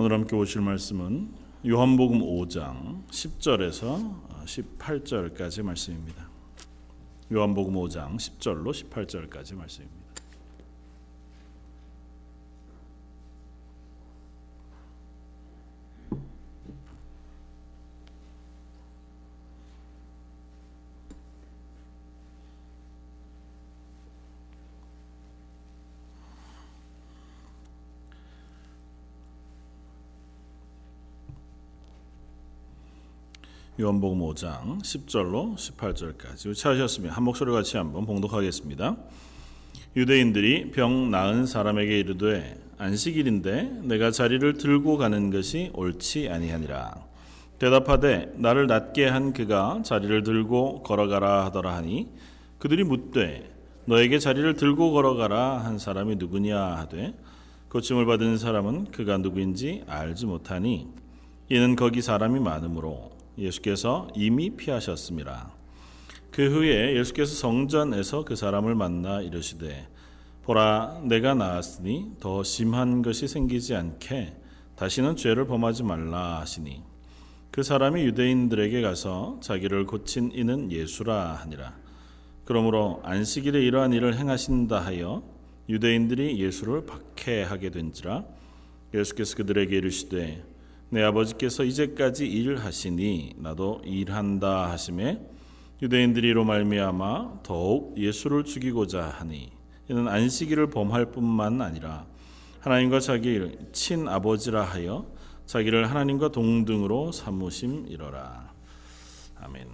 오늘 함께 보실 말씀은 요한복음 5장 10절에서 18절까지 말씀입니다. 요한복음 5장 10절로 18절까지 말씀입니다. 요한복음 5장 10절로 18절까지 찾으셨으면 한 목소리 같이 한번 봉독하겠습니다. 유대인들이 병 나은 사람에게 이르되 안식일인데 내가 자리를 들고 가는 것이 옳지 아니하니라. 대답하되 나를 낫게 한 그가 자리를 들고 걸어가라 하더라 하니 그들이 묻되 너에게 자리를 들고 걸어가라 한 사람이 누구냐 하되 고침을 받은 사람은 그가 누구인지 알지 못하니 이는 거기 사람이 많으므로 예수께서 이미 피하셨습니다. 그 후에 예수께서 성전에서 그 사람을 만나 이르시되 보라 내가 나았으니 더 심한 것이 생기지 않게 다시는 죄를 범하지 말라 하시니 그 사람이 유대인들에게 가서 자기를 고친 이는 예수라 하니라 그러므로 안식일에 이러한 일을 행하신다 하여 유대인들이 예수를 박해하게 된지라 예수께서 그들에게 이르시되 내 아버지께서 이제까지 일하시니 나도 일한다 하심에 유대인들이 로 말미암아 더욱 예수를 죽이고자 하니 이는 안식일을 범할 뿐만 아니라 하나님과 자기 친 아버지라 하여 자기를 하나님과 동등으로 삼으심이러라 아멘.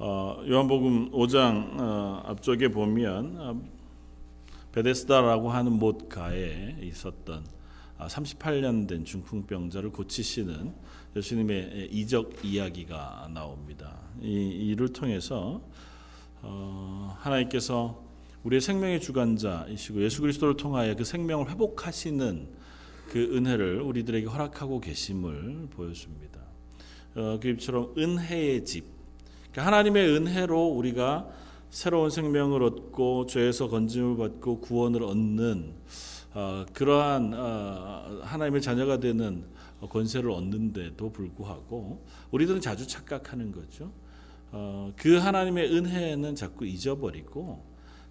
어, 요한복음 5장 어, 앞쪽에 보면 어, 베데스다라고 하는 못가에 있었던 38년 아, 된 중풍병자를 고치시는 예수님의 이적 이야기가 나옵니다. 이 이를 통해서 어, 하나님께서 우리의 생명의 주관자이시고 예수 그리스도를 통하여 그 생명을 회복하시는 그 은혜를 우리들에게 허락하고 계심을 보여줍니다. 어, 그처럼 은혜의 집, 그러니까 하나님의 은혜로 우리가 새로운 생명을 얻고 죄에서 건짐을 받고 구원을 얻는 어, 그러한 어, 하나님의 자녀가 되는 권세를 얻는데도 불구하고 우리들은 자주 착각하는 거죠. 어, 그 하나님의 은혜는 자꾸 잊어버리고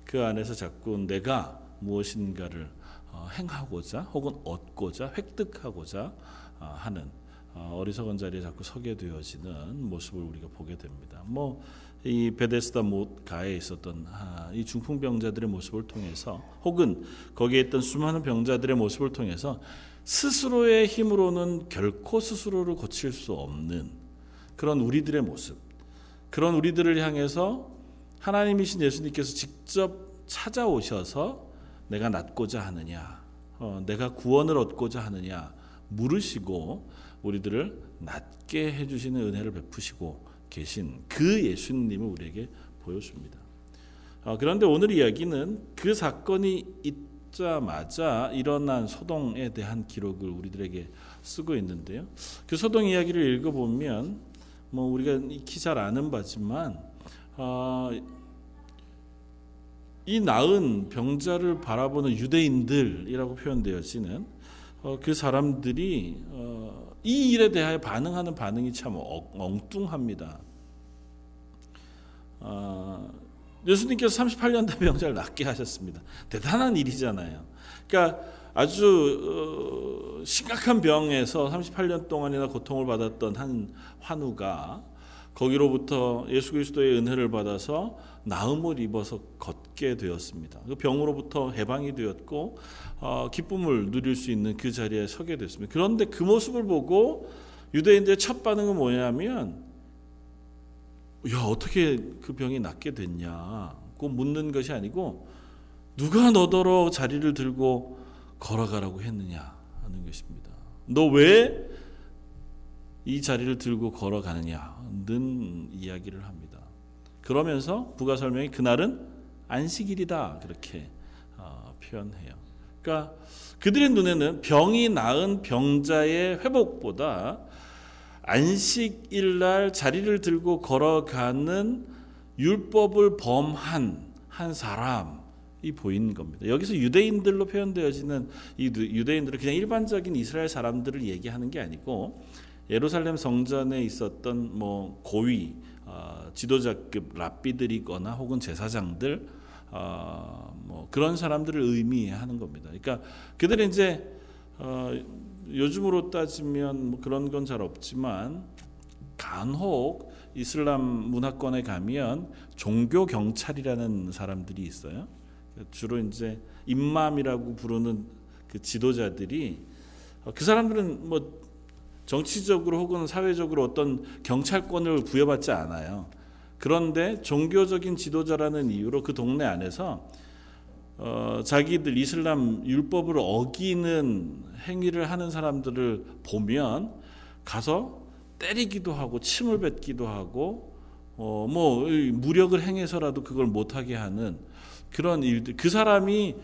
그 안에서 자꾸 내가 무엇인가를 어, 행하고자 혹은 얻고자 획득하고자 어, 하는 어, 어리석은 자리에 자꾸 서게 되어지는 모습을 우리가 보게 됩니다. 뭐 이 베데스다 못 가에 있었던 아, 이 중풍병자들의 모습을 통해서 혹은 거기에 있던 수많은 병자들의 모습을 통해서 스스로의 힘으로는 결코 스스로를 고칠 수 없는 그런 우리들의 모습, 그런 우리들을 향해서 하나님이신 예수님께서 직접 찾아오셔서 내가 낫고자 하느냐, 어, 내가 구원을 얻고자 하느냐 물으시고 우리들을 낫게 해주시는 은혜를 베푸시고 계신 그 예수님을 우리에게 보여줍니다. 어, 그런데 오늘 이야기는 그 사건이 있자마자 일어난 소동에 대한 기록을 우리들에게 쓰고 있는데요. 그 소동 이야기를 읽어보면 뭐 우리가 익히 잘 아는 바지만 어, 이 나은 병자를 바라보는 유대인들이라고 표현되어지는 어, 그 사람들이 어, 이 일에 대하여 반응하는 반응이 참 엉뚱합니다. 어, 예수님께서 38년 된 병자를 낫게 하셨습니다. 대단한 일이잖아요. 그러니까 아주 어, 심각한 병에서 38년 동안이나 고통을 받았던 한 환우가 거기로부터 예수 그리스도의 은혜를 받아서 나음을 입어서 걷게 되었습니다. 그 병으로부터 해방이 되었고 어, 기쁨을 누릴 수 있는 그 자리에 서게 됐습니다. 그런데 그 모습을 보고 유대인들의 첫 반응은 뭐냐면 야 어떻게 그 병이 낫게 됐냐고 묻는 것이 아니고 누가 너더러 자리를 들고 걸어가라고 했느냐 하는 것입니다. 너 왜 이 자리를 들고 걸어가느냐 는 이야기를 합니다. 그러면서 부가 설명이 그날은 안식일이다 그렇게 어, 표현해요. 그러니까 그들의 눈에는 병이 나은 병자의 회복보다 안식일 날 자리를 들고 걸어가는 율법을 범한 한 사람 보인 겁니다. 여기서 유대인들로 표현되어지는 이 유대인들은 그냥 일반적인 이스라엘 사람들을 얘기하는 게 아니고 예루살렘 성전에 있었던 뭐 고위 어, 지도자급 랍비들이거나 혹은 제사장들 어, 뭐 그런 사람들을 의미하는 겁니다. 그러니까 그들이 이제 어, 요즘으로 따지면 뭐 그런 건 잘 없지만 간혹 이슬람 문화권에 가면 종교 경찰이라는 사람들이 있어요. 주로 이제 임맘이라고 부르는 그 지도자들이 어, 그 사람들은 뭐 정치적으로 혹은 사회적으로 어떤 경찰권을 부여받지 않아요. 그런데 종교적인 지도자라는 이유로 그 동네 안에서 어, 자기들 이슬람 율법을 어기는 행위를 하는 사람들을 보면 가서 때리기도 하고 침을 뱉기도 하고 어, 뭐 무력을 행해서라도 그걸 못하게 하는 그런 일들 그 사람이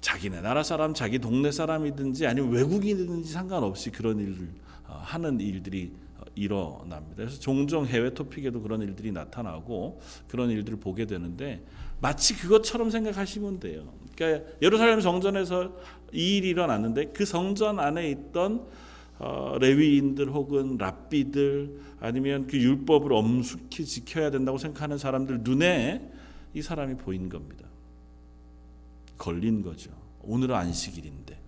자기네 나라 사람 자기 동네 사람이든지 아니면 외국인이든지 상관없이 그런 일을 어, 하는 일들이 일어납니다. 그래서 종종 해외 토픽에도 그런 일들이 나타나고 그런 일들을 보게 되는데 마치 그것처럼 생각하시면 돼요. 그러니까 예루살렘 성전에서 이 일이 일어났는데 그 성전 안에 있던 어, 레위인들 혹은 랍비들 아니면 그 율법을 엄숙히 지켜야 된다고 생각하는 사람들 눈에 이 사람이 보인 겁니다. 걸린 거죠. 오늘은 안식일인데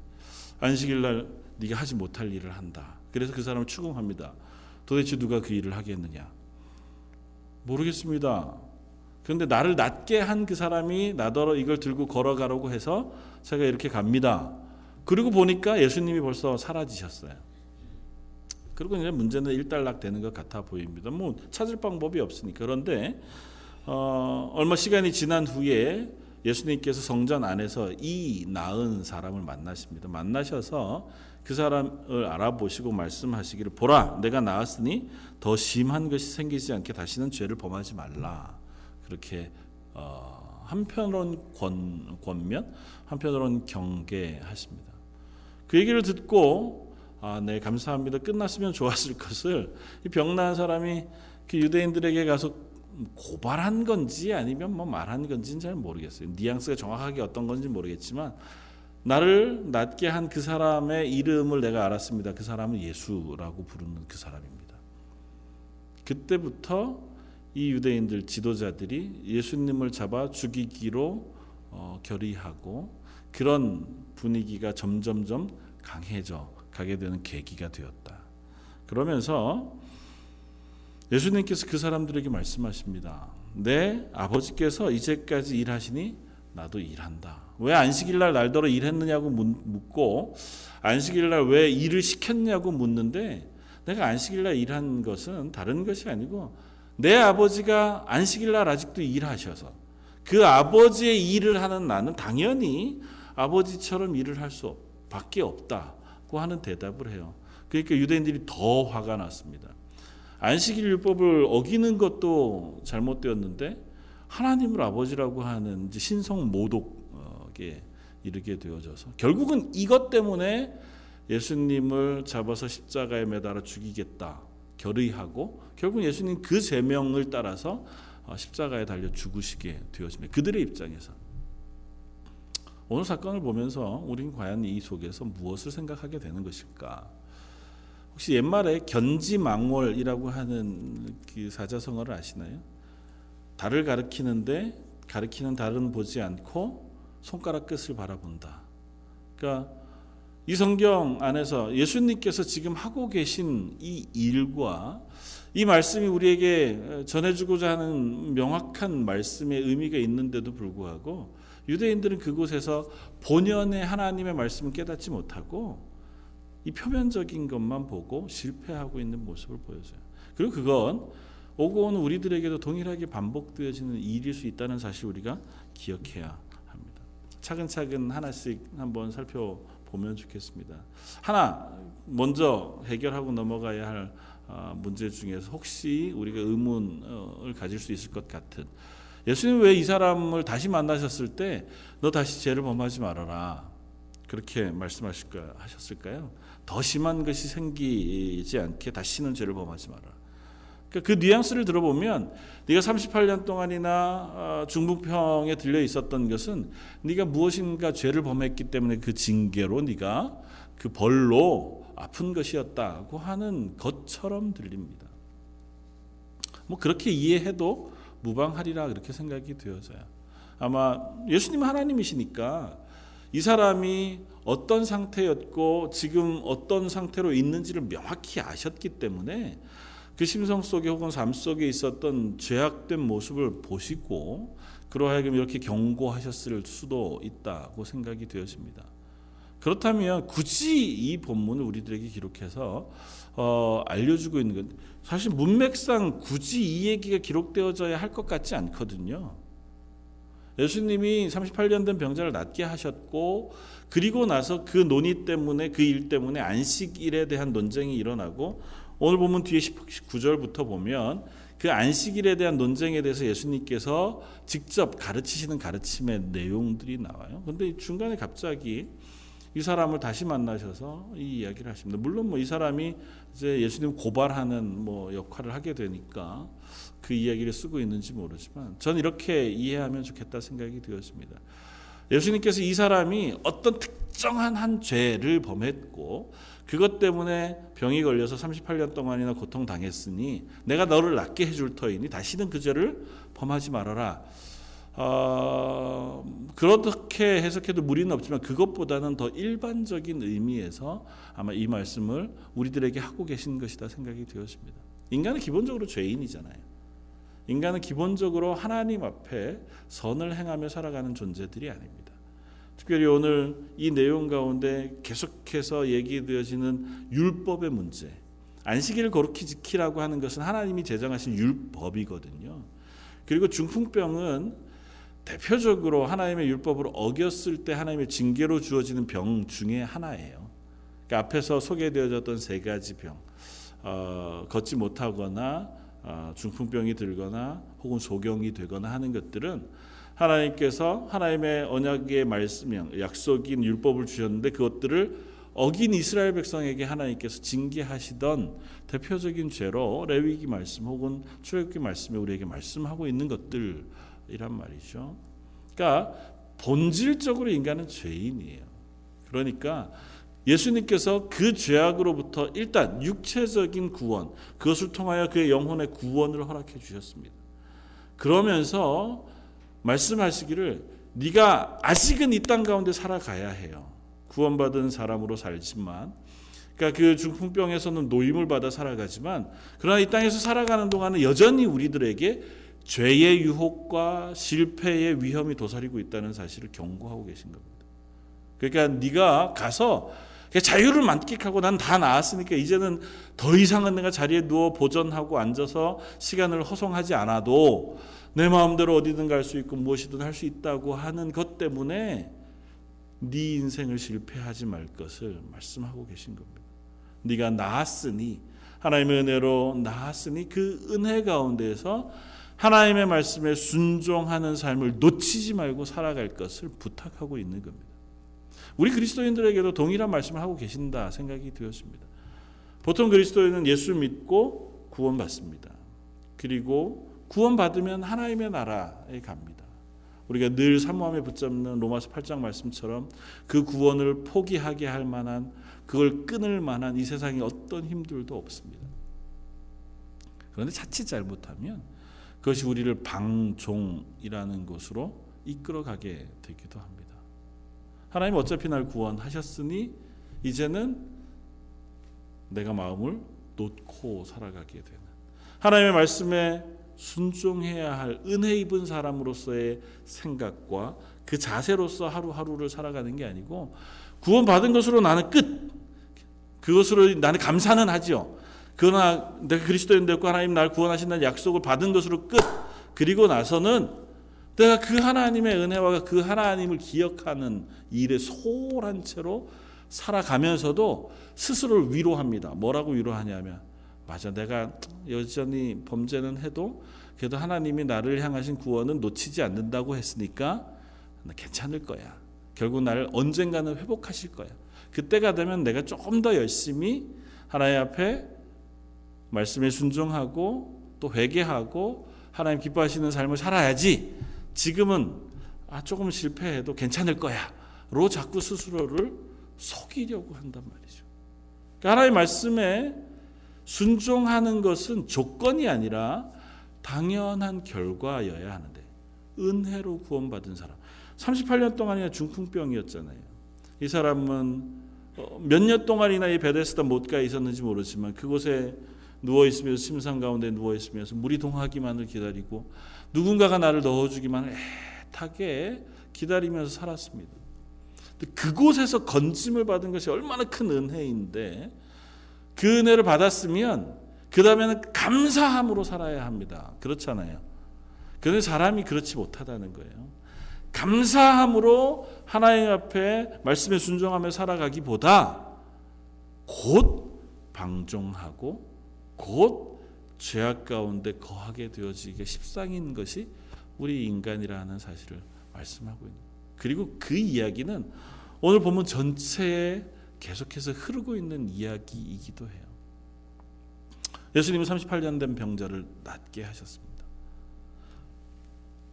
안식일 날 네가 하지 못할 일을 한다. 그래서 그 사람을 추궁합니다. 도대체 누가 그 일을 하겠느냐? 모르겠습니다. 그런데 나를 낮게 한 그 사람이 나더러 이걸 들고 걸어가라고 해서 제가 이렇게 갑니다. 그리고 보니까 예수님이 벌써 사라지셨어요. 그리고 이제 문제는 일단락 되는 것 같아 보입니다. 뭐 찾을 방법이 없으니까. 그런데 어, 얼마 시간이 지난 후에 예수님께서 성전 안에서 이 나은 사람을 만나십니다. 만나셔서 그 사람을 알아보시고 말씀하시기를 보라 내가 나았으니 더 심한 것이 생기지 않게 다시는 죄를 범하지 말라. 그렇게 어, 한편으론 권, 권면, 한편으론 경계하십니다. 그 얘기를 듣고 아, 네 감사합니다. 끝났으면 좋았을 것을 이 병난 사람이 그 유대인들에게 가서 고발한 건지 아니면 뭐 말한 건지는 잘 모르겠어요. 뉘앙스가 정확하게 어떤 건지 모르겠지만 나를 낫게 한 그 사람의 이름을 내가 알았습니다. 그 사람은 예수라고 부르는 그 사람입니다. 그때부터 이 유대인들 지도자들이 예수님을 잡아 죽이기로 어, 결의하고 그런 분위기가 점점점 강해져 가게 되는 계기가 되었다. 그러면서 예수님께서 그 사람들에게 말씀하십니다. 내 아버지께서 이제까지 일하시니 나도 일한다. 왜 안식일 날 날더러 일했느냐고 묻고 안식일 날 왜 일을 시켰냐고 묻는데 내가 안식일 날 일한 것은 다른 것이 아니고 내 아버지가 안식일 날 아직도 일하셔서 그 아버지의 일을 하는 나는 당연히 아버지처럼 일을 할 수 밖에 없다고 하는 대답을 해요. 그러니까 유대인들이 더 화가 났습니다. 안식일 율법을 어기는 것도 잘못되었는데 하나님을 아버지라고 하는 신성 모독에 이르게 되어져서 결국은 이것 때문에 예수님을 잡아서 십자가에 매달아 죽이겠다 결의하고 결국 예수님 그 제명을 따라서 어, 십자가에 달려 죽으시게 되어집니다. 그들의 입장에서 오늘 사건을 보면서 우리는 과연 이 속에서 무엇을 생각하게 되는 것일까? 혹시 옛말에 견지망월이라고 하는 그 사자성어를 아시나요? 달을 가리키는데 가리키는 달은 보지 않고 손가락 끝을 바라본다. 그러니까 이 성경 안에서 예수님께서 지금 하고 계신 이 일과 이 말씀이 우리에게 전해주고자 하는 명확한 말씀의 의미가 있는데도 불구하고 유대인들은 그곳에서 본연의 하나님의 말씀을 깨닫지 못하고 이 표면적인 것만 보고 실패하고 있는 모습을 보여줘요. 그리고 그건 오고 오는 우리들에게도 동일하게 반복되어지는 일일 수 있다는 사실 우리가 기억해야 합니다. 차근차근 하나씩 한번 살펴 보면 좋겠습니다. 하나 먼저 해결하고 넘어가야 할 어, 문제 중에서 혹시 우리가 의문을 가질 수 있을 것 같은 예수님 왜 이 사람을 다시 만나셨을 때 너 다시 죄를 범하지 말아라 그렇게 말씀하실까 하셨을까요? 더 심한 것이 생기지 않게 다시는 죄를 범하지 마라. 그러니까 그 뉘앙스를 들어보면 네가 38년 동안이나 어, 중북평에 들려 있었던 것은 네가 무엇인가 죄를 범했기 때문에 그 징계로 네가 그 벌로 아픈 것이었다고 하는 것처럼 들립니다. 뭐 그렇게 이해해도 무방하리라 그렇게 생각이 되어져요. 아마 예수님 하나님이시니까 이 사람이 어떤 상태였고 지금 어떤 상태로 있는지를 명확히 아셨기 때문에 그 심성 속에 혹은 삶 속에 있었던 죄악된 모습을 보시고 그러하여금 이렇게 경고하셨을 수도 있다고 생각이 되었습니다. 그렇다면 굳이 이 본문을 우리들에게 기록해서 어, 알려주고 있는 건 사실 문맥상 굳이 이 얘기가 기록되어져야 할 것 같지 않거든요. 예수님이 38년 된 병자를 낫게 하셨고 그리고 나서 그 논의 때문에 그 일 때문에 안식일에 대한 논쟁이 일어나고 오늘 보면 뒤에 19절부터 보면 그 안식일에 대한 논쟁에 대해서 예수님께서 직접 가르치시는 가르침의 내용들이 나와요. 근데 중간에 갑자기 이 사람을 다시 만나셔서 이 이야기를 하십니다. 물론 뭐 이 사람이 이제 예수님 고발하는 뭐 역할을 하게 되니까 그 이야기를 쓰고 있는지 모르지만 전 이렇게 이해하면 좋겠다 생각이 되었습니다. 예수님께서 이 사람이 어떤 특정한 한 죄를 범했고 그것 때문에 병이 걸려서 38년 동안이나 고통 당했으니 내가 너를 낫게 해줄 터이니 다시는 그 죄를 범하지 말아라. 어, 그렇게 해석해도 무리는 없지만 그것보다는 더 일반적인 의미에서 아마 이 말씀을 우리들에게 하고 계신 것이다 생각이 되었습니다. 인간은 기본적으로 죄인이잖아요. 인간은 기본적으로 하나님 앞에 선을 행하며 살아가는 존재들이 아닙니다. 특별히 오늘 이 내용 가운데 계속해서 얘기되어지는 율법의 문제. 안식일을 거룩히 지키라고 하는 것은 하나님이 제정하신 율법이거든요. 그리고 중풍병은 대표적으로 하나님의 율법을 어겼을 때 하나님의 징계로 주어지는 병 중에 하나예요. 그러니까 앞에서 소개되어졌던 세 가지 병, 어, 걷지 못하거나 어, 중풍병이 들거나 혹은 소경이 되거나 하는 것들은 하나님께서 하나님의 언약의 말씀, 약속인 율법을 주셨는데 그것들을 어긴 이스라엘 백성에게 하나님께서 징계하시던 대표적인 죄로 레위기 말씀 혹은 출애굽기 말씀에 우리에게 말씀하고 있는 것들이란 말이죠. 그러니까 본질적으로 인간은 죄인이에요. 그러니까 예수님께서 그 죄악으로부터 일단 육체적인 구원, 그것을 통하여 그의 영혼의 구원을 허락해 주셨습니다. 그러면서 말씀하시기를 네가 아직은 이 땅 가운데 살아가야 해요. 구원받은 사람으로 살지만 그러니까 그 중풍병에서는 노임을 받아 살아가지만 그러나 이 땅에서 살아가는 동안은 여전히 우리들에게 죄의 유혹과 실패의 위험이 도사리고 있다는 사실을 경고하고 계신 겁니다. 그러니까 네가 가서 자유를 만끽하고 난 다 나았으니까 이제는 더 이상은 내가 자리에 누워 보전하고 앉아서 시간을 허송하지 않아도 내 마음대로 어디든 갈 수 있고 무엇이든 할 수 있다고 하는 것 때문에 네 인생을 실패하지 말 것을 말씀하고 계신 겁니다. 네가 나았으니 하나님의 은혜로 나았으니 그 은혜 가운데서 하나님의 말씀에 순종하는 삶을 놓치지 말고 살아갈 것을 부탁하고 있는 겁니다. 우리 그리스도인들에게도 동일한 말씀을 하고 계신다 생각이 되었습니다. 보통 그리스도인은 예수 믿고 구원받습니다. 그리고 구원받으면 하나님의 나라에 갑니다. 우리가 늘 사모함에 붙잡는 로마서 8장 말씀처럼 그 구원을 포기하게 할 만한 그걸 끊을 만한 이 세상에 어떤 힘들도 없습니다. 그런데 자칫 잘못하면 그것이 우리를 방종이라는 곳으로 이끌어가게 되기도 합니다. 하나님 어차피 날 구원하셨으니 이제는 내가 마음을 놓고 살아가게 되는 하나님의 말씀에 순종해야 할 은혜 입은 사람으로서의 생각과 그 자세로서 하루하루를 살아가는 게 아니고 구원받은 것으로 나는 끝. 그것으로 나는 감사는 하죠. 그러나 내가 그리스도인 되고 하나님 날 구원하신다는 약속을 받은 것으로 끝. 그리고 나서는 내가 그 하나님의 은혜와 그 하나님을 기억하는 일에 소홀한 채로 살아가면서도 스스로를 위로합니다. 뭐라고 위로하냐면 맞아. 내가 여전히 범죄는 해도 그래도 하나님이 나를 향하신 구원은 놓치지 않는다고 했으니까 괜찮을 거야. 결국 나를 언젠가는 회복하실 거야. 그때가 되면 내가 조금 더 열심히 하나님 앞에 말씀에 순종하고 또 회개하고 하나님 기뻐하시는 삶을 살아야지. 지금은 아 조금 실패해도 괜찮을 거야로 자꾸 스스로를 속이려고 한단 말이죠. 그러니까 하나님의 말씀에 순종하는 것은 조건이 아니라 당연한 결과여야 하는데 은혜로 구원받은 사람 38년 동안이나 중풍병이었잖아요. 이 사람은 어, 몇년 동안이나 이 베데스다 못가에 있었는지 모르지만 그곳에 누워 있으면서 심상 가운데 누워 있으면서 물이 동하기만을 기다리고 누군가가 나를 넣어주기만을 애타게 기다리면서 살았습니다. 그곳에서 건짐을 받은 것이 얼마나 큰 은혜인데 그 은혜를 받았으면 그 다음에는 감사함으로 살아야 합니다. 그렇잖아요. 그런데 사람이 그렇지 못하다는 거예요. 감사함으로 하나님 앞에 말씀에 순종하며 살아가기보다 곧 방종하고 곧 죄악 가운데 거하게 되어지게 십상인 것이 우리 인간이라는 사실을 말씀하고 있는 그리고 그 이야기는 오늘 보면 전체에 계속해서 흐르고 있는 이야기이기도 해요. 예수님은 38년 된 병자를 낫게 하셨습니다.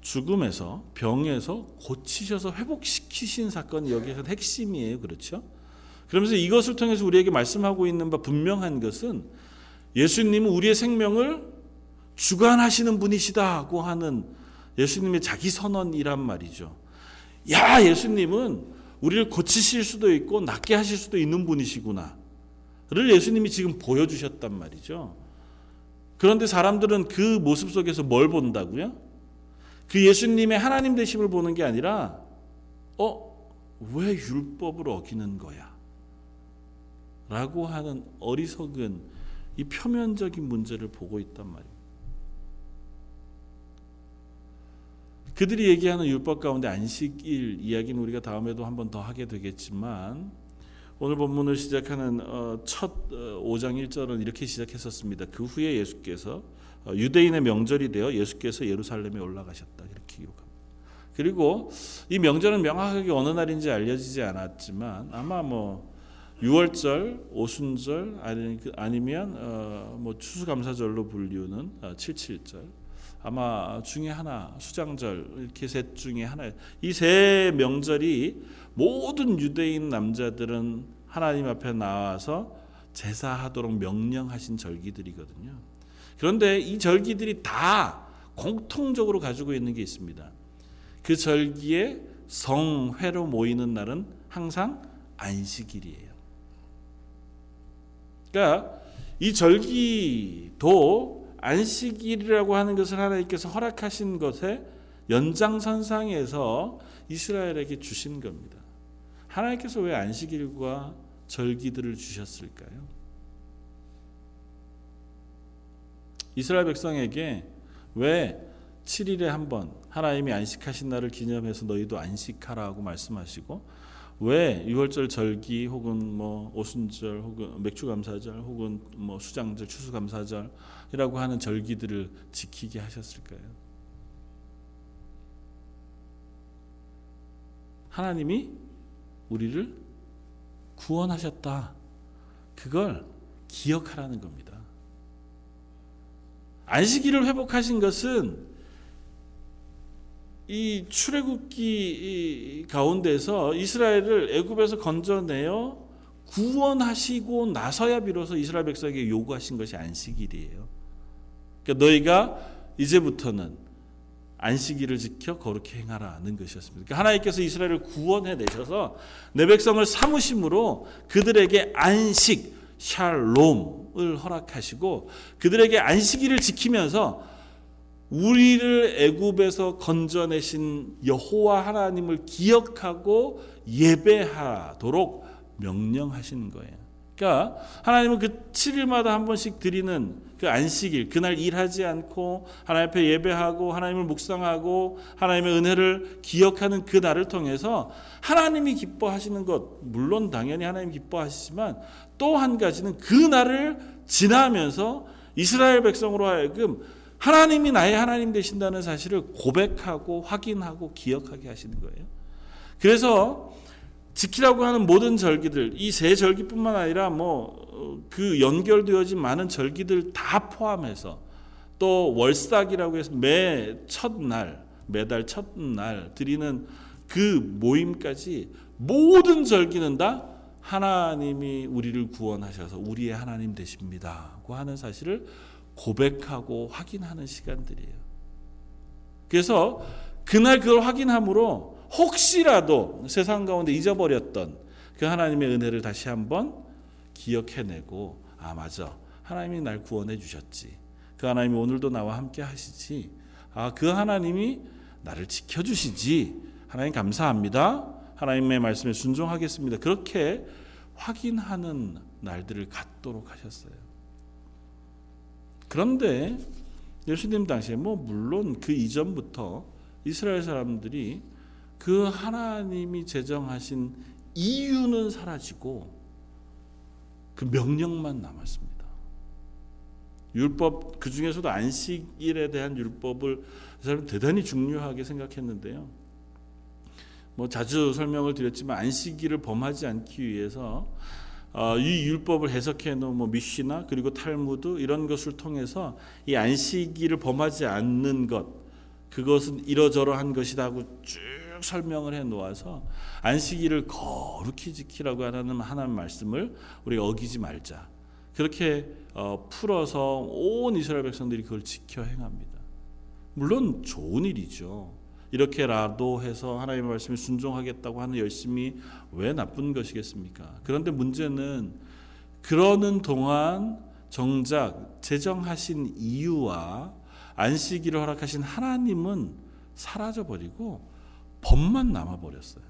죽음에서 병에서 고치셔서 회복시키신 사건이 여기서 핵심이에요. 그렇죠? 그러면서 이것을 통해서 우리에게 말씀하고 있는 바 분명한 것은 예수님은 우리의 생명을 주관하시는 분이시다고 하는 예수님의 자기 선언이란 말이죠. 야, 예수님은 우리를 고치실 수도 있고 낫게 하실 수도 있는 분이시구나. 를 예수님이 지금 보여주셨단 말이죠. 그런데 사람들은 그 모습 속에서 뭘 본다고요? 그 예수님의 하나님 되심을 보는 게 아니라, 어, 왜 율법을 어기는 거야? 라고 하는 어리석은 이 표면적인 문제를 보고 있단 말이에요. 그들이 얘기하는 율법 가운데 안식일 이야기는 우리가 다음에도 한 번 더 하게 되겠지만 오늘 본문을 시작하는 어, 첫 5장 어, 1절은 이렇게 시작했었습니다. 그 후에 예수께서 어, 유대인의 명절이 되어 예수께서 예루살렘에 올라가셨다 이렇게 기록합니다. 그리고 이 명절은 명확하게 어느 날인지 알려지지 않았지만 아마 뭐 6월절, 오순절 그, 아니면 뭐 추수감사절로 불리우는 77절 아마 중에 하나 수장절 이렇게 셋 중에 하나 이 세 명절이 모든 유대인 남자들은 하나님 앞에 나와서 제사하도록 명령하신 절기들이거든요. 그런데 이 절기들이 다 공통적으로 가지고 있는 게 있습니다. 그 절기에 성회로 모이는 날은 항상 안식일이에요. 그러니까 이 절기도 안식일이라고 하는 것을 하나님께서 허락하신 것에 연장선상에서 이스라엘에게 주신 겁니다. 하나님께서 왜 안식일과 절기들을 주셨을까요? 이스라엘 백성에게 왜 7일에 한 번 하나님이 안식하신 날을 기념해서 너희도 안식하라고 말씀하시고 왜 유월절 절기 혹은 뭐 오순절 혹은 맥주감사절 혹은 뭐 수장절 추수감사절이라고 하는 절기들을 지키게 하셨을까요? 하나님이 우리를 구원하셨다. 그걸 기억하라는 겁니다. 안식일을 회복하신 것은 이 출애굽기 가운데서 이스라엘을 애굽에서 건져내어 구원하시고 나서야 비로소 이스라엘 백성에게 요구하신 것이 안식일이에요. 그러니까 너희가 이제부터는 안식일을 지켜 거룩히 행하라는 것이었습니다. 그러니까 하나님께서 이스라엘을 구원해 내셔서 내 백성을 삼으심으로 그들에게 안식 샬롬을 허락하시고 그들에게 안식일을 지키면서 우리를 애굽에서 건져내신 여호와 하나님을 기억하고 예배하도록 명령하신 거예요. 그러니까 하나님은 그 7일마다 한 번씩 드리는 그 안식일, 그날 일하지 않고 하나님 앞에 예배하고 하나님을 묵상하고 하나님의 은혜를 기억하는 그 날을 통해서 하나님이 기뻐하시는 것, 물론 당연히 하나님 기뻐하시지만 또 한 가지는 그 날을 지나면서 이스라엘 백성으로 하여금 하나님이 나의 하나님 되신다는 사실을 고백하고 확인하고 기억하게 하시는 거예요. 그래서 지키라고 하는 모든 절기들, 이 세 절기뿐만 아니라 뭐 그 연결되어진 많은 절기들 다 포함해서 또또 월삭이라고 해서 매 첫날 매달 첫날 드리는 그 모임까지 모든 절기는 다 하나님이 우리를 구원하셔서 우리의 하나님 되십니다고 하는 사실을 고백하고 확인하는 시간들이에요. 그래서 그날 그걸 확인함으로 혹시라도 세상 가운데 잊어버렸던 그 하나님의 은혜를 다시 한번 기억해내고 아 맞아. 하나님이 날 구원해 주셨지. 그 하나님이 오늘도 나와 함께 하시지. 아 그 하나님이 나를 지켜주시지. 하나님 감사합니다. 하나님의 말씀에 순종하겠습니다. 그렇게 확인하는 날들을 갖도록 하셨어요 그런데 예수님 당시에 뭐 물론 그 이전부터 이스라엘 사람들이 그 하나님이 제정하신 이유는 사라지고 그 명령만 남았습니다. 율법 그 중에서도 안식일에 대한 율법을 사람 대단히 중요하게 생각했는데요. 뭐 자주 설명을 드렸지만 안식일을 범하지 않기 위해서 어, 이 율법을 해석해 놓은 뭐 미시나 그리고 탈무드 이런 것을 통해서 이 안식일을 범하지 않는 것 그것은 이러저러한 것이다고 쭉 설명을 해 놓아서 안식일을 거룩히 지키라고 하는 하나님 말씀을 우리가 어기지 말자. 그렇게 어, 풀어서 온 이스라엘 백성들이 그걸 지켜 행합니다. 물론 좋은 일이죠. 이렇게라도 해서 하나님의 말씀에 순종하겠다고 하는 열심이 왜 나쁜 것이겠습니까? 그런데 문제는 그러는 동안 정작 제정하신 이유와 안식일을 허락하신 하나님은 사라져 버리고 법만 남아 버렸어요.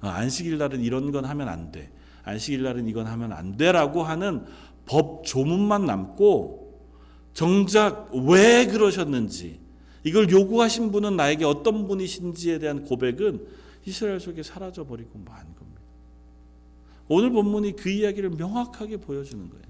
아, 안식일 날은 이런 건 하면 안 돼. 안식일 날은 이건 하면 안 돼라고 하는 법 조문만 남고 정작 왜 그러셨는지 이걸 요구하신 분은 나에게 어떤 분이신지에 대한 고백은 이스라엘 속에 사라져 버리고 만 겁니다. 오늘 본문이 그 이야기를 명확하게 보여주는 거예요.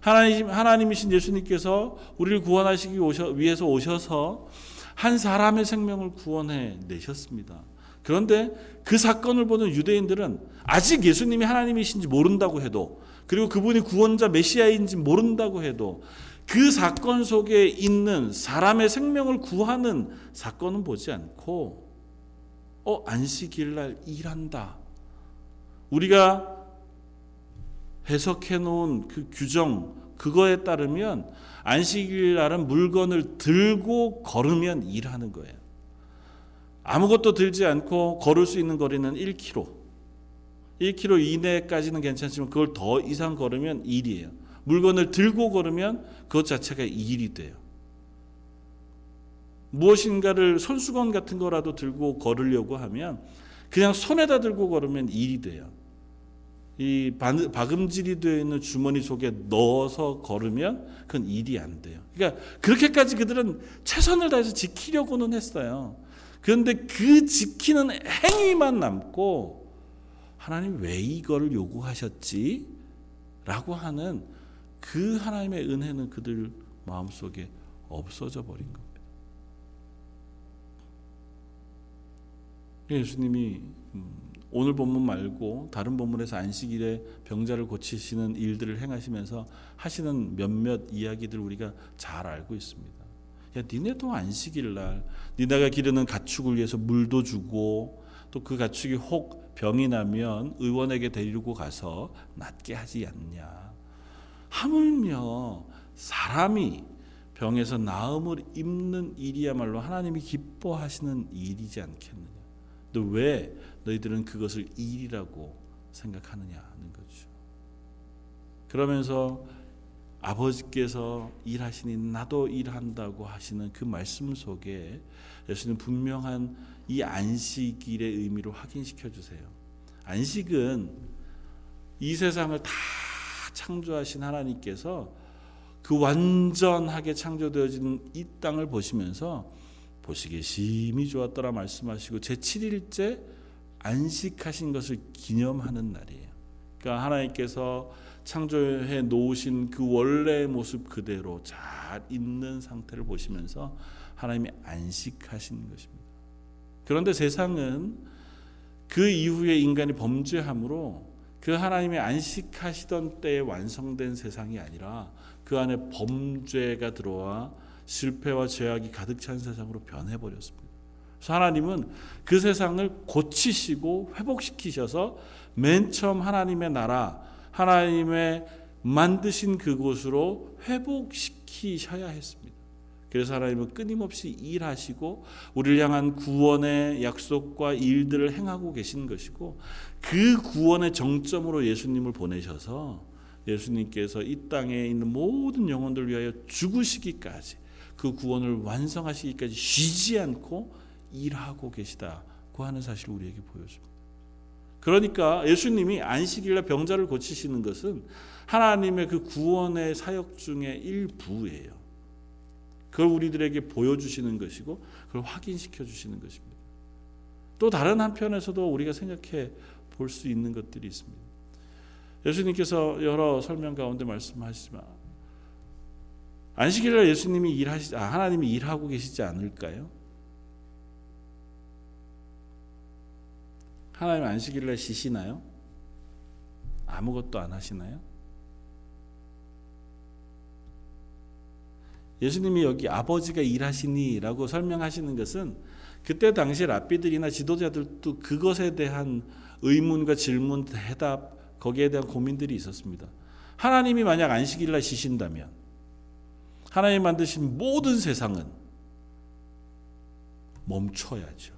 하나님 하나님이신 예수님께서 우리를 구원하시기 위해서 오셔서 한 사람의 생명을 구원해 내셨습니다. 그런데 그 사건을 보는 유대인들은 아직 예수님이 하나님이신지 모른다고 해도 그리고 그분이 구원자 메시아인지 모른다고 해도 그 사건 속에 있는 사람의 생명을 구하는 사건은 보지 않고 어 안식일 날 일한다. 우리가 해석해 놓은 그 규정 그거에 따르면 안식일 날은 물건을 들고 걸으면 일하는 거예요. 아무것도 들지 않고 걸을 수 있는 거리는 1km. 1km 이내까지는 괜찮지만 그걸 더 이상 걸으면 일이에요. 물건을 들고 걸으면 그것 자체가 일이 돼요. 무엇인가를 손수건 같은 거라도 들고 걸으려고 하면 그냥 손에다 들고 걸으면 일이 돼요. 이 박음질이 되어 있는 주머니 속에 넣어서 걸으면 그건 일이 안 돼요. 그러니까 그렇게까지 그들은 최선을 다해서 지키려고는 했어요. 그런데 그 지키는 행위만 남고 하나님 왜 이거를 요구하셨지? 라고 하는 그 하나님의 은혜는 그들 마음속에 없어져 버린 겁니다. 예수님이 음, 오늘 본문 말고 다른 본문에서 안식일에 병자를 고치시는 일들을 행하시면서 하시는 몇몇 이야기들 우리가 잘 알고 있습니다. 야, 니네도 안식일 날 니네가 기르는 가축을 위해서 물도 주고 또 그 가축이 혹 병이 나면 의원에게 데리고 가서 낫게 하지 않냐. 하물며 사람이 병에서 나음을 입는 일이야말로 하나님이 기뻐하시는 일이지 않겠느냐. 왜 너희들은 그것을 일이라고 생각하느냐는 거죠. 그러면서 아버지께서 일하시니 나도 일한다고 하시는 그 말씀 속에 예수님 분명한 이 안식일의 의미를 확인시켜 주세요. 안식은 이 세상을 다 창조하신 하나님께서 그 완전하게 창조되어진 이 땅을 보시면서 보시기에 심히 좋았더라 말씀하시고 제 7일째 안식하신 것을 기념하는 날이에요. 그러니까 하나님께서 창조해 놓으신 그 원래의 모습 그대로 잘 있는 상태를 보시면서 하나님이 안식하신 것입니다. 그런데 세상은 그 이후에 인간이 범죄함으로 그 하나님의 안식하시던 때에 완성된 세상이 아니라 그 안에 범죄가 들어와 실패와 죄악이 가득 찬 세상으로 변해버렸습니다. 하나님은 그 세상을 고치시고 회복시키셔서 맨 처음 하나님의 나라, 하나님의 만드신 그곳으로 회복시키셔야 했습니다. 그래서 하나님은 끊임없이 일하시고 우리를 향한 구원의 약속과 일들을 행하고 계신 것이고 그 구원의 정점으로 예수님을 보내셔서 예수님께서 이 땅에 있는 모든 영혼들 위하여 죽으시기까지 그 구원을 완성하시기까지 쉬지 않고 일하고 계시다고 하는 사실을 우리에게 보여줍니다. 그러니까 예수님이 안식일날 병자를 고치시는 것은 하나님의 그 구원의 사역 중의 일부예요. 그걸 우리들에게 보여주시는 것이고 그걸 확인시켜 주시는 것입니다. 또 다른 한편에서도 우리가 생각해 볼 수 있는 것들이 있습니다. 예수님께서 여러 설명 가운데 말씀하시지만 안식일날 예수님이 일하시, 아, 하나님이 일하고 계시지 않을까요? 하나님 안식일날 쉬시나요? 아무것도 안 하시나요? 예수님이 여기 아버지가 일하시니라고 설명하시는 것은 그때 당시 랍비들이나 지도자들도 그것에 대한 의문과 질문, 대답 거기에 대한 고민들이 있었습니다. 하나님이 만약 안식일 날 쉬신다면 하나님 만드신 모든 세상은 멈춰야죠.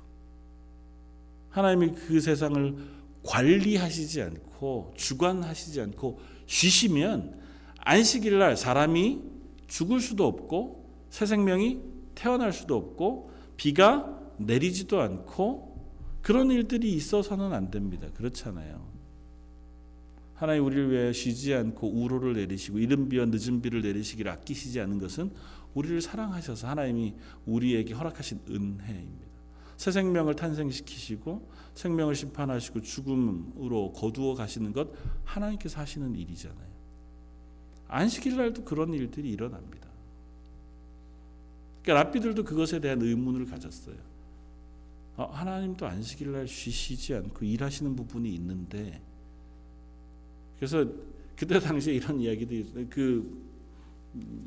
하나님이 그 세상을 관리하시지 않고 주관하시지 않고 쉬시면 안식일 날 사람이 죽을 수도 없고 새 생명이 태어날 수도 없고 비가 내리지도 않고 그런 일들이 있어서는 안 됩니다. 그렇잖아요. 하나님 우리를 위해 쉬지 않고 우로를 내리시고 이른 비와 늦은 비를 내리시기를 아끼시지 않은 것은 우리를 사랑하셔서 하나님이 우리에게 허락하신 은혜입니다. 새 생명을 탄생시키시고 생명을 심판하시고 죽음으로 거두어 가시는 것 하나님께서 하시는 일이잖아요. 안식일 날도 그런 일들이 일어납니다. 그러니까 랍비들도 그것에 대한 의문을 가졌어요. 어, 하나님도 안식일 날 쉬시지 않고 일하시는 부분이 있는데 그래서 그때 당시에 이런 이야기들이 그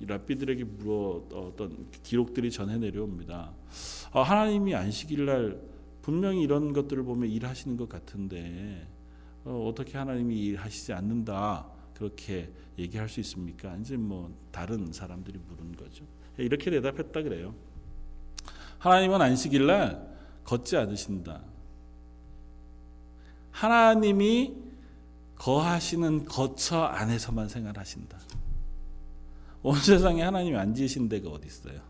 랍비들에게 물어 어떤 기록들이 전해 내려옵니다. 아, 하나님이 안식일 날 분명히 이런 것들을 보면 일하시는 것 같은데 어, 떻게 하나님이 일하시지 않는다 그렇게 얘기할 수 있습니까? 이제 뭐 다른 사람들이 물은 거죠. 이렇게 대답했다 그래요. 하나님은 안식일 날 걷지 않으신다. 하나님이 거하시는 거처 안에서만 생활하신다. 온 세상에 하나님이 안 지으신 데가 어디 있어요?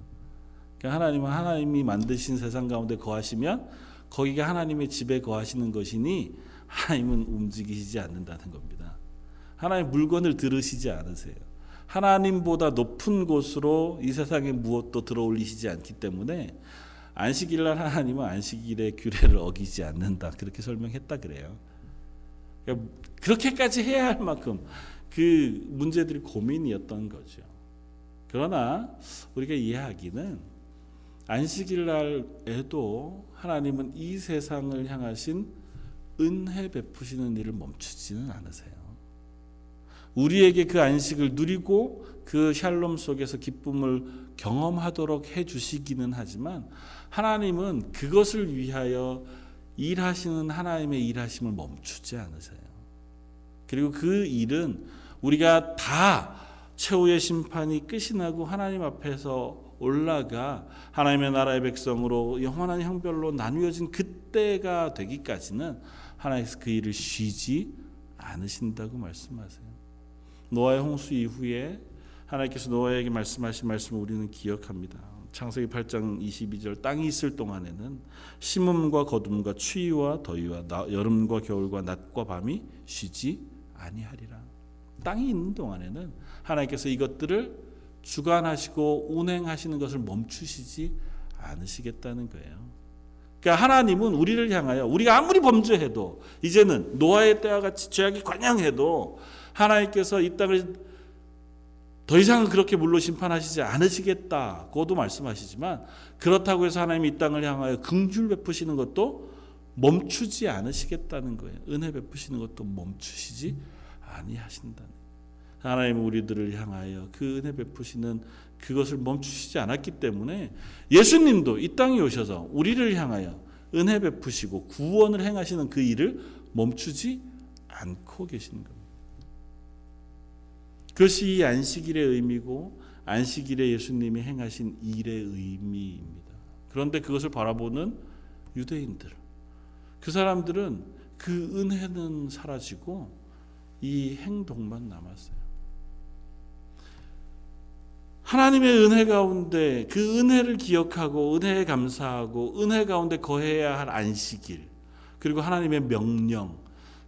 그러니까 하나님은 하나님이 만드신 세상 가운데 거하시면 거기가 하나님의 집에 거하시는 것이니 하나님은 움직이시지 않는다는 겁니다. 하나님 물건을 들으시지 않으세요. 하나님보다 높은 곳으로 이 세상에 무엇도 들어올리시지 않기 때문에 안식일 날 하나님은 안식일의 규례를 어기지 않는다. 그렇게 설명했다 그래요. 그러니까 그렇게까지 해야 할 만큼 그 문제들이 고민이었던 거죠. 그러나 우리가 이해하기는 안식일 날에도 하나님은 이 세상을 향하신 은혜 베푸시는 일을 멈추지는 않으세요. 우리에게 그 안식을 누리고 그 샬롬 속에서 기쁨을 경험하도록 해 주시기는 하지만 하나님은 그것을 위하여 일하시는 하나님의 일하심을 멈추지 않으세요. 그리고 그 일은 우리가 다 최후의 심판이 끝이 나고 하나님 앞에서 올라가 하나님의 나라의 백성으로 영원한 형별로 나누어진 그때가 되기까지는 하나님께서 그 일을 쉬지 않으신다고 말씀하세요. 노아의 홍수 이후에 하나님께서 노아에게 말씀하신 말씀을 우리는 기억합니다. 창세기 8장 22절 땅이 있을 동안에는 심음과 거둠과 추위와 더위와 여름과 겨울과 낮과 밤이 쉬지 아니하리라. 땅이 있는 동안에는 하나님께서 이것들을 주관하시고 운행하시는 것을 멈추시지 않으시겠다는 거예요. 그러니까 하나님은 우리를 향하여 우리가 아무리 범죄해도 이제는 노아의 때와 같이 죄악이 관영해도 하나님께서 이 땅을 더 이상은 그렇게 물로 심판하시지 않으시겠다고도 말씀하시지만 그렇다고 해서 하나님이 이 땅을 향하여 긍휼 베푸시는 것도 멈추지 않으시겠다는 거예요. 은혜 베푸시는 것도 멈추시지 아니하신다는. 하나님 우리들을 향하여 그 은혜 베푸시는 그것을 멈추시지 않았기 때문에 예수님도 이 땅에 오셔서 우리를 향하여 은혜 베푸시고 구원을 행하시는 그 일을 멈추지 않고 계시는 겁니다. 그것이 이 안식일의 의미고 안식일에 예수님이 행하신 일의 의미입니다. 그런데 그것을 바라보는 유대인들, 그 사람들은 그 은혜는 사라지고 이 행동만 남았어요. 하나님의 은혜 가운데 그 은혜를 기억하고 은혜에 감사하고 은혜 가운데 거해야 할 안식일 그리고 하나님의 명령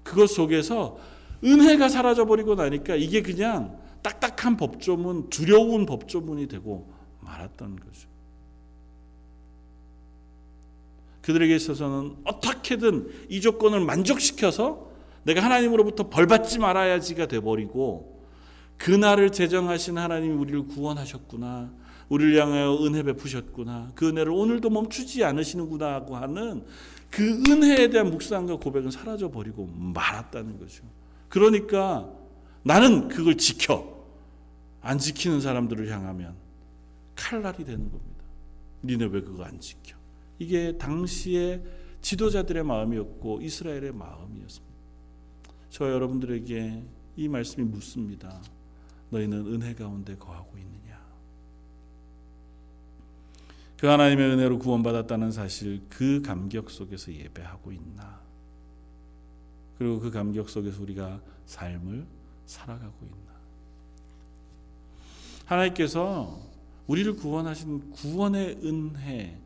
그것 속에서 은혜가 사라져 버리고 나니까 이게 그냥 딱딱한 법조문 두려운 법조문이 되고 말았던 거죠. 그들에게 있어서는 어떻게든 이 조건을 만족시켜서 내가 하나님으로부터 벌받지 말아야지가 돼버리고 그날을 제정하신 하나님이 우리를 구원하셨구나. 우리를 향하여 은혜 베푸셨구나. 그 은혜를 오늘도 멈추지 않으시는구나 하고 하는 그 은혜에 대한 묵상과 고백은 사라져 버리고 말았다는 거죠. 그러니까 나는 그걸 지켜. 안 지키는 사람들을 향하면 칼날이 되는 겁니다. 니네 왜 그거 안 지켜? 이게 당시의 지도자들의 마음이었고 이스라엘의 마음이었습니다. 저 여러분들에게 이 말씀이 묻습니다. 너희는 은혜 가운데 거하고 있느냐? 그 하나님의 은혜로 구원받았다는 사실 그 감격 속에서 예배하고 있나? 그리고 그 감격 속에서 우리가 삶을 살아가고 있나? 하나님께서 우리를 구원하신 구원의 은혜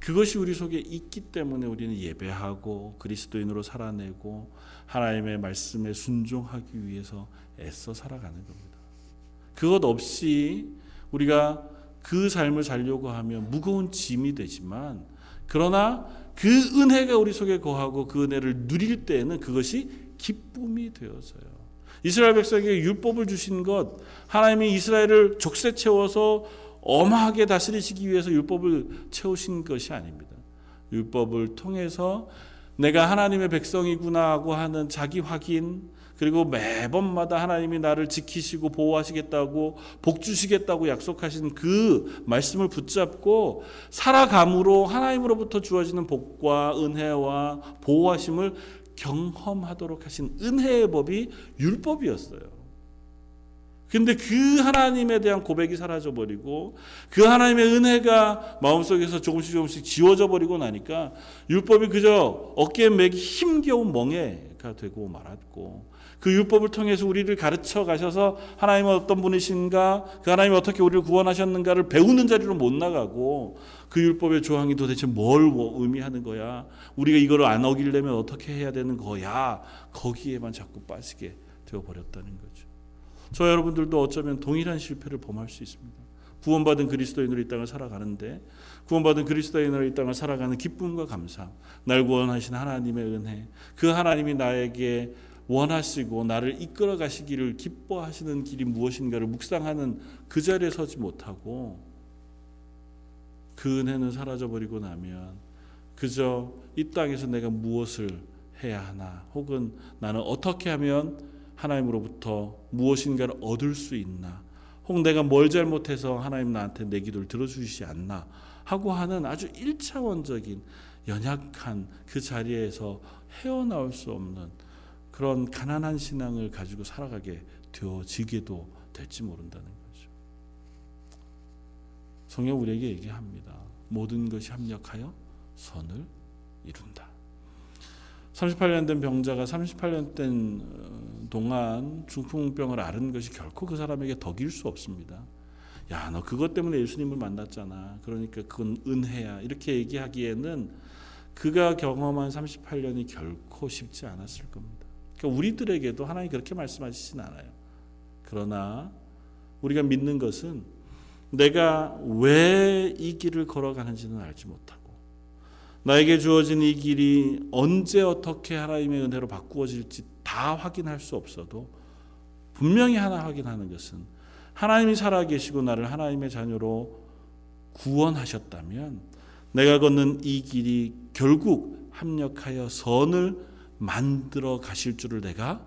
그것이 우리 속에 있기 때문에 우리는 예배하고 그리스도인으로 살아내고 하나님의 말씀에 순종하기 위해서 애써 살아가는 겁니다. 그것 없이 우리가 그 삶을 살려고 하면 무거운 짐이 되지만 그러나 그 은혜가 우리 속에 거하고 그 은혜를 누릴 때에는 그것이 기쁨이 되어서요. 이스라엘 백성에게 율법을 주신 것 하나님이 이스라엘을 족쇄 채워서 엄하게 다스리시기 위해서 율법을 채우신 것이 아닙니다. 율법을 통해서 내가 하나님의 백성이구나 하고 하는 자기 확인 그리고 매번마다 하나님이 나를 지키시고 보호하시겠다고 복 주시겠다고 약속하신 그 말씀을 붙잡고 살아감으로 하나님으로부터 주어지는 복과 은혜와 보호하심을 경험하도록 하신 은혜의 법이 율법이었어요. 근데 그 하나님에 대한 고백이 사라져 버리고 그 하나님의 은혜가 마음속에서 조금씩 조금씩 지워져 버리고 나니까 율법이 그저 어깨에 매기 힘겨운 멍해가 되고 말았고 그 율법을 통해서 우리를 가르쳐 가셔서 하나님은 어떤 분이신가 그 하나님이 어떻게 우리를 구원하셨는가를 배우는 자리로 못 나가고 그 율법의 조항이 도대체 뭘뭐 의미하는 거야 우리가 이거를 안 어기려면 어떻게 해야 되는 거야 거기에만 자꾸 빠지게 되어 버렸다는 거죠. 저 여러분들도 어쩌면 동일한 실패를 범할 수 있습니다. 구원받은 그리스도인으로 이 땅을 살아가는데 구원받은 그리스도인으로 이 땅을 살아가는 기쁨과 감사, 날 구원하신 하나님의 은혜, 그 하나님이 나에게 원하시고 나를 이끌어 가시기를 기뻐하시는 길이 무엇인가를 묵상하는 그 자리에 서지 못하고 그 은혜는 사라져 버리고 나면 그저 이 땅에서 내가 무엇을 해야 하나 혹은 나는 어떻게 하면 하나님으로부터 무엇인가를 얻을 수 있나? 혹 내가 뭘 잘못해서 하나님 나한테 내 기도를 들어주시지 않나? 하고 하는 아주 일차원적인 연약한 그 자리에서 헤어나올 수 없는 그런 가난한 신앙을 가지고 살아가게 되어지게도 될지 모른다는 거죠. 성경 우리에게 얘기합니다. 모든 것이 합력하여 선을 이룬다. 38년 된 병자가 38년 된 어, 동안 중풍병을 앓은 것이 결코 그 사람에게 덕일 수 없습니다. 야, 너 그것 때문에 예수님을 만났잖아. 그러니까 그건 은혜야. 이렇게 얘기하기에는 그가 경험한 38년이 결코 쉽지 않았을 겁니다. 그러니까 우리들에게도 하나님 그렇게 말씀하시진 않아요. 그러나 우리가 믿는 것은 내가 왜 이 길을 걸어가는지는 알지 못하고 나에게 주어진 이 길이 언제 어떻게 하나님의 은혜로 바꾸어질지 다 확인할 수 없어도 분명히 하나 확인하는 것은 하나님이 살아계시고 나를 하나님의 자녀로 구원하셨다면 내가 걷는 이 길이 결국 합력하여 선을 만들어 가실 줄을 내가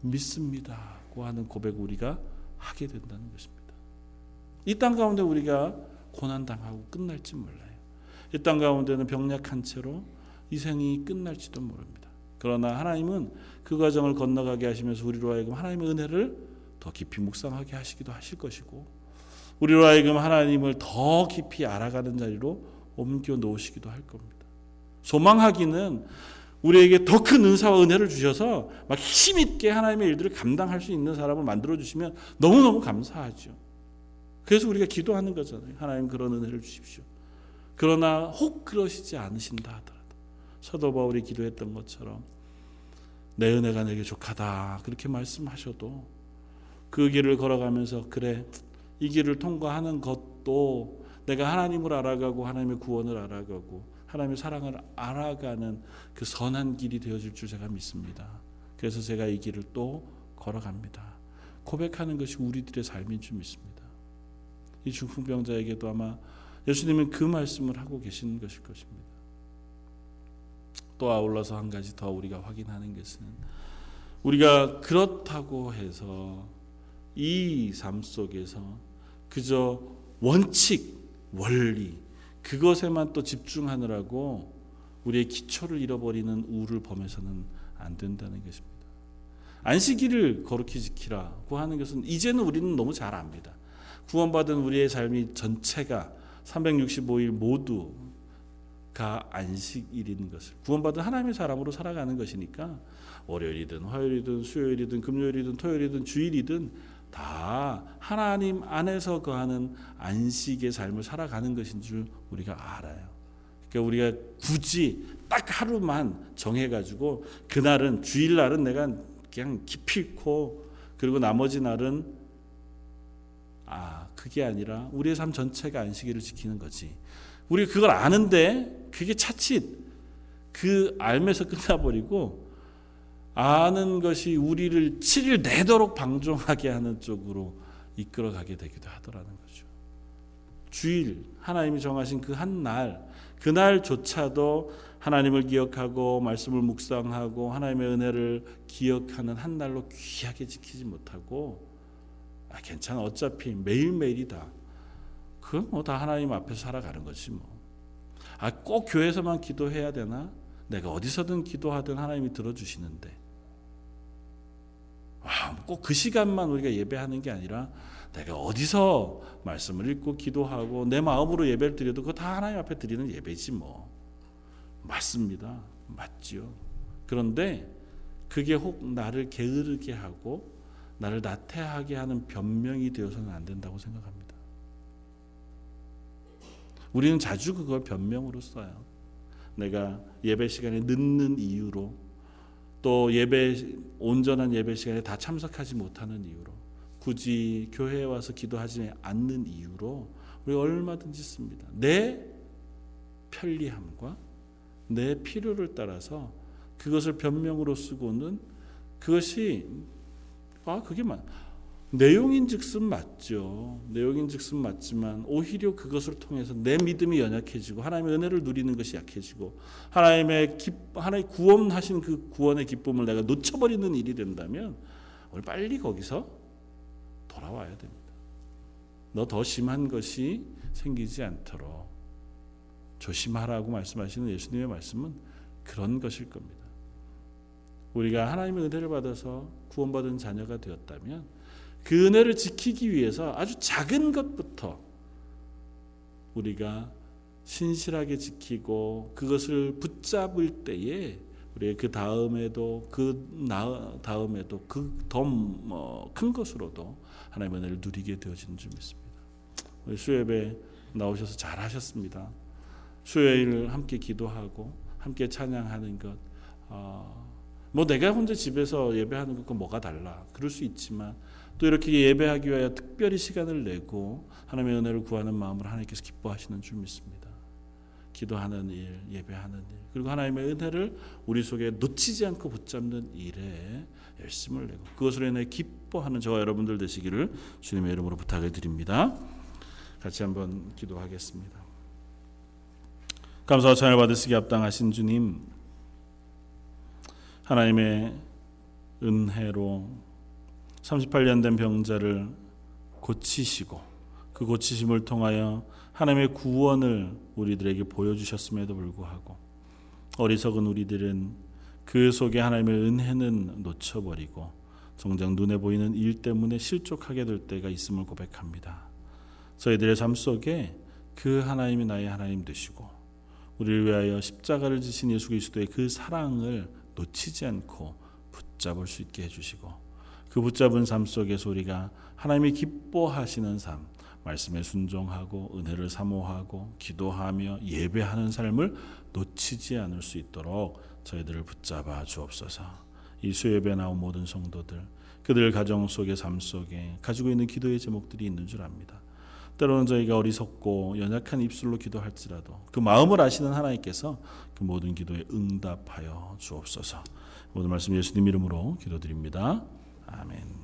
믿습니다고 하는 고백 우리가 하게 된다는 것입니다. 이 땅 가운데 우리가 고난 당하고 끝날지 몰라요. 이 땅 가운데는 병약한 채로 이 생이 끝날지도 모릅니다. 그러나 하나님은 그 과정을 건너가게 하시면서 우리로 하여금 하나님의 은혜를 더 깊이 묵상하게 하시기도 하실 것이고 우리로 하여금 하나님을 더 깊이 알아가는 자리로 옮겨 놓으시기도 할 겁니다. 소망하기는 우리에게 더 큰 은사와 은혜를 주셔서 막 힘있게 하나님의 일들을 감당할 수 있는 사람을 만들어 주시면 너무너무 감사하죠. 그래서 우리가 기도하는 거잖아요. 하나님 그런 은혜를 주십시오. 그러나 혹 그러시지 않으신다 하더라도 사도 바울이 기도했던 것처럼 내 은혜가 내게 족하다 그렇게 말씀하셔도 그 길을 걸어가면서 그래 이 길을 통과하는 것도 내가 하나님을 알아가고 하나님의 구원을 알아가고 하나님의 사랑을 알아가는 그 선한 길이 되어질 줄 제가 믿습니다. 그래서 제가 이 길을 또 걸어갑니다. 고백하는 것이 우리들의 삶인 줄 믿습니다. 이 중풍병자에게도 아마 예수님은 그 말씀을 하고 계신 것일 것입니다. 또 아울러서 한 가지 더 우리가 확인하는 것은 우리가 그렇다고 해서 이 삶 속에서 그저 원칙, 원리 그것에만 또 집중하느라고 우리의 기초를 잃어버리는 우를 범해서는 안 된다는 것입니다. 안식일을 거룩히 지키라고 하는 것은 이제는 우리는 너무 잘 압니다. 구원받은 우리의 삶이 전체가 365일 모두가 안식일인 것을 구원받은 하나님의 사람으로 살아가는 것이니까 월요일이든 화요일이든 수요일이든 금요일이든 토요일이든 주일이든 다 하나님 안에서 거하는 안식의 삶을 살아가는 것인 줄 우리가 알아요. 그러니까 우리가 굳이 딱 하루만 정해가지고 그날은 주일날은 내가 그냥 기필코 그리고 나머지 날은 아 그게 아니라 우리의 삶 전체가 안식일을 지키는 거지. 우리 그걸 아는데 그게 차칫 그 알면서 끝나버리고 아는 것이 우리를 7일 내도록 방종하게 하는 쪽으로 이끌어가게 되기도 하더라는 거죠. 주일 하나님이 정하신 그 한 날, 그날조차도 하나님을 기억하고 말씀을 묵상하고 하나님의 은혜를 기억하는 한 날로 귀하게 지키지 못하고 아, 괜찮아 어차피 매일매일이다. 그건 뭐 다 하나님 앞에서 살아가는 거지 뭐. 아, 꼭 교회에서만 기도해야 되나? 내가 어디서든 기도하든 하나님이 들어주시는데 아, 꼭 그 시간만 우리가 예배하는 게 아니라 내가 어디서 말씀을 읽고 기도하고 내 마음으로 예배를 드려도 그거 다 하나님 앞에 드리는 예배지 뭐. 맞습니다. 맞지요. 그런데 그게 혹 나를 게으르게 하고 나를 나태하게 하는 변명이 되어서는 안 된다고 생각합니다. 우리는 자주 그걸 변명으로 써요. 내가 예배 시간에 늦는 이유로 또 예배 온전한 예배 시간에 다 참석하지 못하는 이유로 굳이 교회에 와서 기도하지 않는 이유로 우리 얼마든지 씁니다. 내 편리함과 내 필요를 따라서 그것을 변명으로 쓰고는 그것이 아 그게 맞 내용인즉슨 맞죠. 내용인즉슨 맞지만 오히려 그것을 통해서 내 믿음이 연약해지고 하나님의 은혜를 누리는 것이 약해지고 하나님의 기, 하나님 구원하신 그 구원의 기쁨을 내가 놓쳐버리는 일이 된다면 우리 빨리 거기서 돌아와야 됩니다. 너 더 심한 것이 생기지 않도록 조심하라고 말씀하시는 예수님의 말씀은 그런 것일 겁니다. 우리가 하나님의 은혜를 받아서 구원받은 자녀가 되었다면 그 은혜를 지키기 위해서 아주 작은 것부터 우리가 신실하게 지키고 그것을 붙잡을 때에 우리 그 다음에도 그 다음에도 그 더큰 뭐 것으로도 하나님의 은혜를 누리게 되어지는 줄 믿습니다. 우리 수요예배 나오셔서 잘 하셨습니다. 수요일 함께 기도하고 함께 찬양하는 것. 어, 뭐 내가 혼자 집에서 예배하는 것과 뭐가 달라? 그럴 수 있지만 또 이렇게 예배하기 위하여 특별히 시간을 내고 하나님의 은혜를 구하는 마음으로 하나님께서 기뻐하시는 줄 믿습니다. 기도하는 일, 예배하는 일, 그리고 하나님의 은혜를 우리 속에 놓치지 않고 붙잡는 일에 열심을 내고 그것으로 인해 기뻐하는 저와 여러분들 되시기를 주님의 이름으로 부탁을 드립니다. 같이 한번 기도하겠습니다. 감사와 찬양을 받으시기 합당하신 주님 하나님의 은혜로 38년 된 병자를 고치시고 그 고치심을 통하여 하나님의 구원을 우리들에게 보여주셨음에도 불구하고 어리석은 우리들은 그 속에 하나님의 은혜는 놓쳐버리고 정작 눈에 보이는 일 때문에 실족하게 될 때가 있음을 고백합니다. 저희들의 삶 속에 그 하나님이 나의 하나님 되시고 우리를 위하여 십자가를 지신 예수 그리스도의 그 사랑을 놓치지 않고 붙잡을 수 있게 해주시고 그 붙잡은 삶 속에서 우리가 하나님이 기뻐하시는 삶, 말씀에 순종하고 은혜를 사모하고 기도하며 예배하는 삶을 놓치지 않을 수 있도록 저희들을 붙잡아 주옵소서. 이 수예배 나온 모든 성도들 그들 가정 속의 삶 속에 가지고 있는 기도의 제목들이 있는 줄 압니다. 때로는 저희가 어리석고 연약한 입술로 기도할지라도 그 마음을 아시는 하나님께서 그 모든 기도에 응답하여 주옵소서. 모든 말씀 예수님 이름으로 기도드립니다. 아멘.